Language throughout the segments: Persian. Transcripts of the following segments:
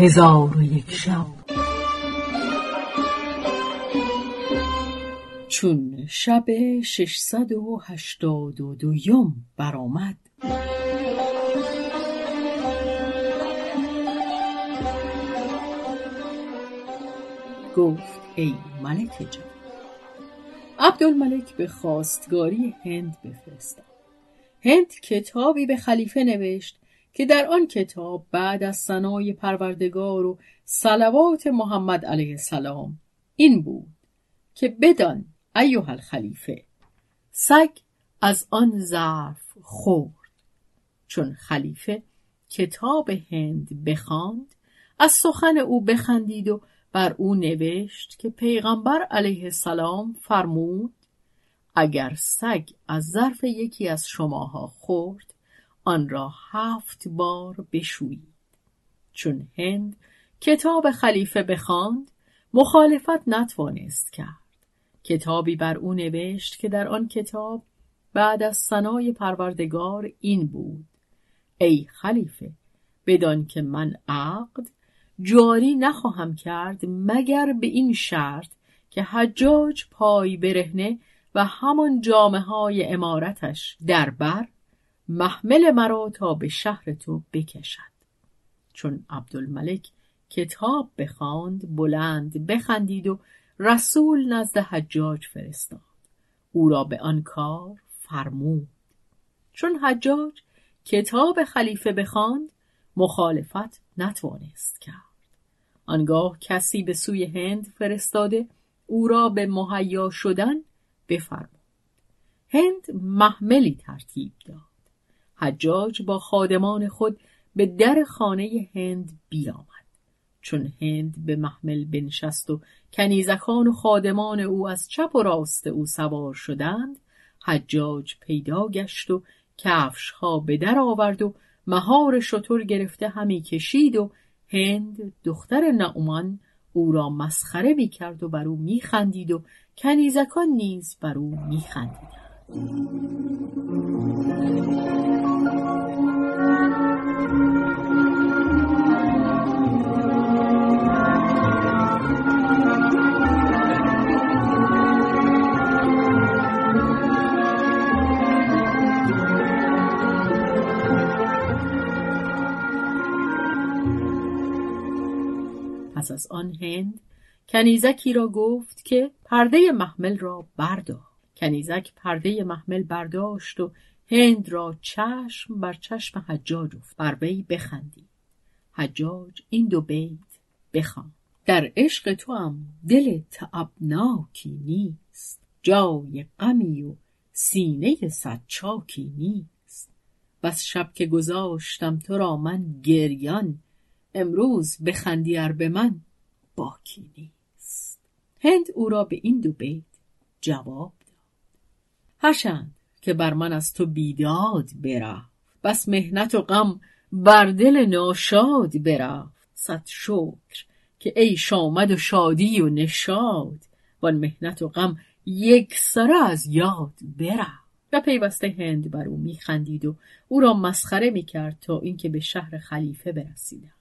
هزار و یک شب. چون شب ششصد و هشتاد و دویم برآمد گفت ای ملک جان عبدالملک به خواستگاری هند بفرستاد هند کتابی به خلیفه نوشت که در آن کتاب بعد از ثنای پروردگار و صلوات محمد علیه السلام این بود که بدان ایها الخلیفه سگ از آن ظرف خورد. چون خلیفه کتاب هند بخواند از سخن او بخندید و بر او نوشت که پیغمبر علیه السلام فرمود اگر سگ از ظرف یکی از شماها خورد آن را هفت بار بشویید. چون هند کتاب خلیفه بخواند مخالفت نتوانست کرد. کتابی بر او نوشت که در آن کتاب بعد از ثنای پروردگار این بود ای خلیفه بدان که من عقد جاری نخواهم کرد مگر به این شرط که حجاج پای برهنه و همان جامعه های امارتش در بر محمل مرا تا به شهر تو بکشد. چون عبدالملک کتاب بخواند بلند بخندید و رسول نزد حجاج فرستاد. او را به آن کار فرمود. چون حجاج کتاب خلیفه بخواند مخالفت نتوانست کرد. آنگاه کسی به سوی هند فرستاده او را به مهیا شدن بفرمود. هند محملی ترتیب داد. حجاج با خادمان خود به در خانه هند بیامد چون هند به محمل بنشست و کنیزکان و خادمان او از چپ و راست او سوار شدند حجاج پیدا گشت و کفش ها به در آورد و مهار شطور گرفته همی کشید و هند دختر نعمان او را مسخره می کرد و بر او می خندید و کنیزکان نیز بر او می خندید. از آن هند کنیزکی را گفت که پرده محمل را بردار. کنیزک پرده محمل برداشت و هند را چشم بر چشم حجاج افت بر وی بخندید. حجاج این دو بیت بخوان در عشق تو هم دل تعبناکی نیست جای غمی و سینه صدچاکی نیست. بس شب که گذاشتم تو را من گریان امروز ار به من باکی نیست. هند او را به این دو بیت جواب داد. هرچند که بر من از تو بیداد برفت بس مهنت و غم بر دل ناشاد برفت. صد شکر که ای شامد و شادی و نشاد وان مهنت و غم یک سره از یاد برفت. و پیوسته هند بر او میخندید و او را مسخره می‌کرد تا اینکه به شهر خلیفه برسیدند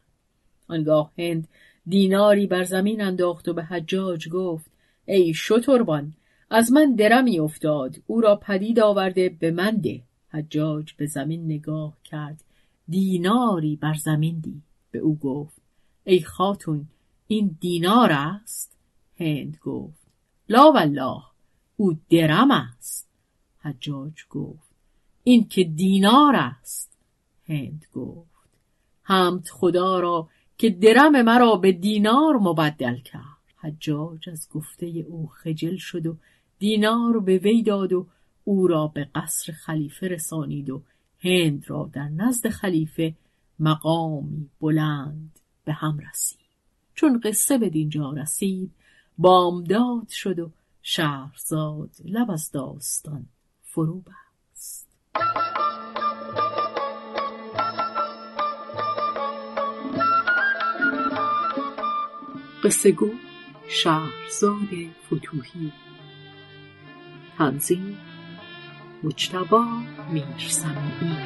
آنگاه هند دیناری بر زمین انداخت و به حجاج گفت ای شتربان از من درمی افتاد او را پدید آورده به من ده. حجاج به زمین نگاه کرد دیناری بر زمین دید. به او گفت ای خاتون این دینار است؟ هند گفت لا والله او درم است. حجاج گفت این که دینار است؟ هند گفت حمد خدا را که درم مرا به دینار مبدل کرد. حجاج از گفته او خجل شد و دینار به وی داد و او را به قصر خلیفه رسانید و هند را در نزد خلیفه مقامی بلند به هم رسید. چون قصه به دینجا رسید بامداد شد و شهرزاد لب از داستان فرو بست قصه گو شهرزاد فتوهی. تنظیم مجتبا میرسمی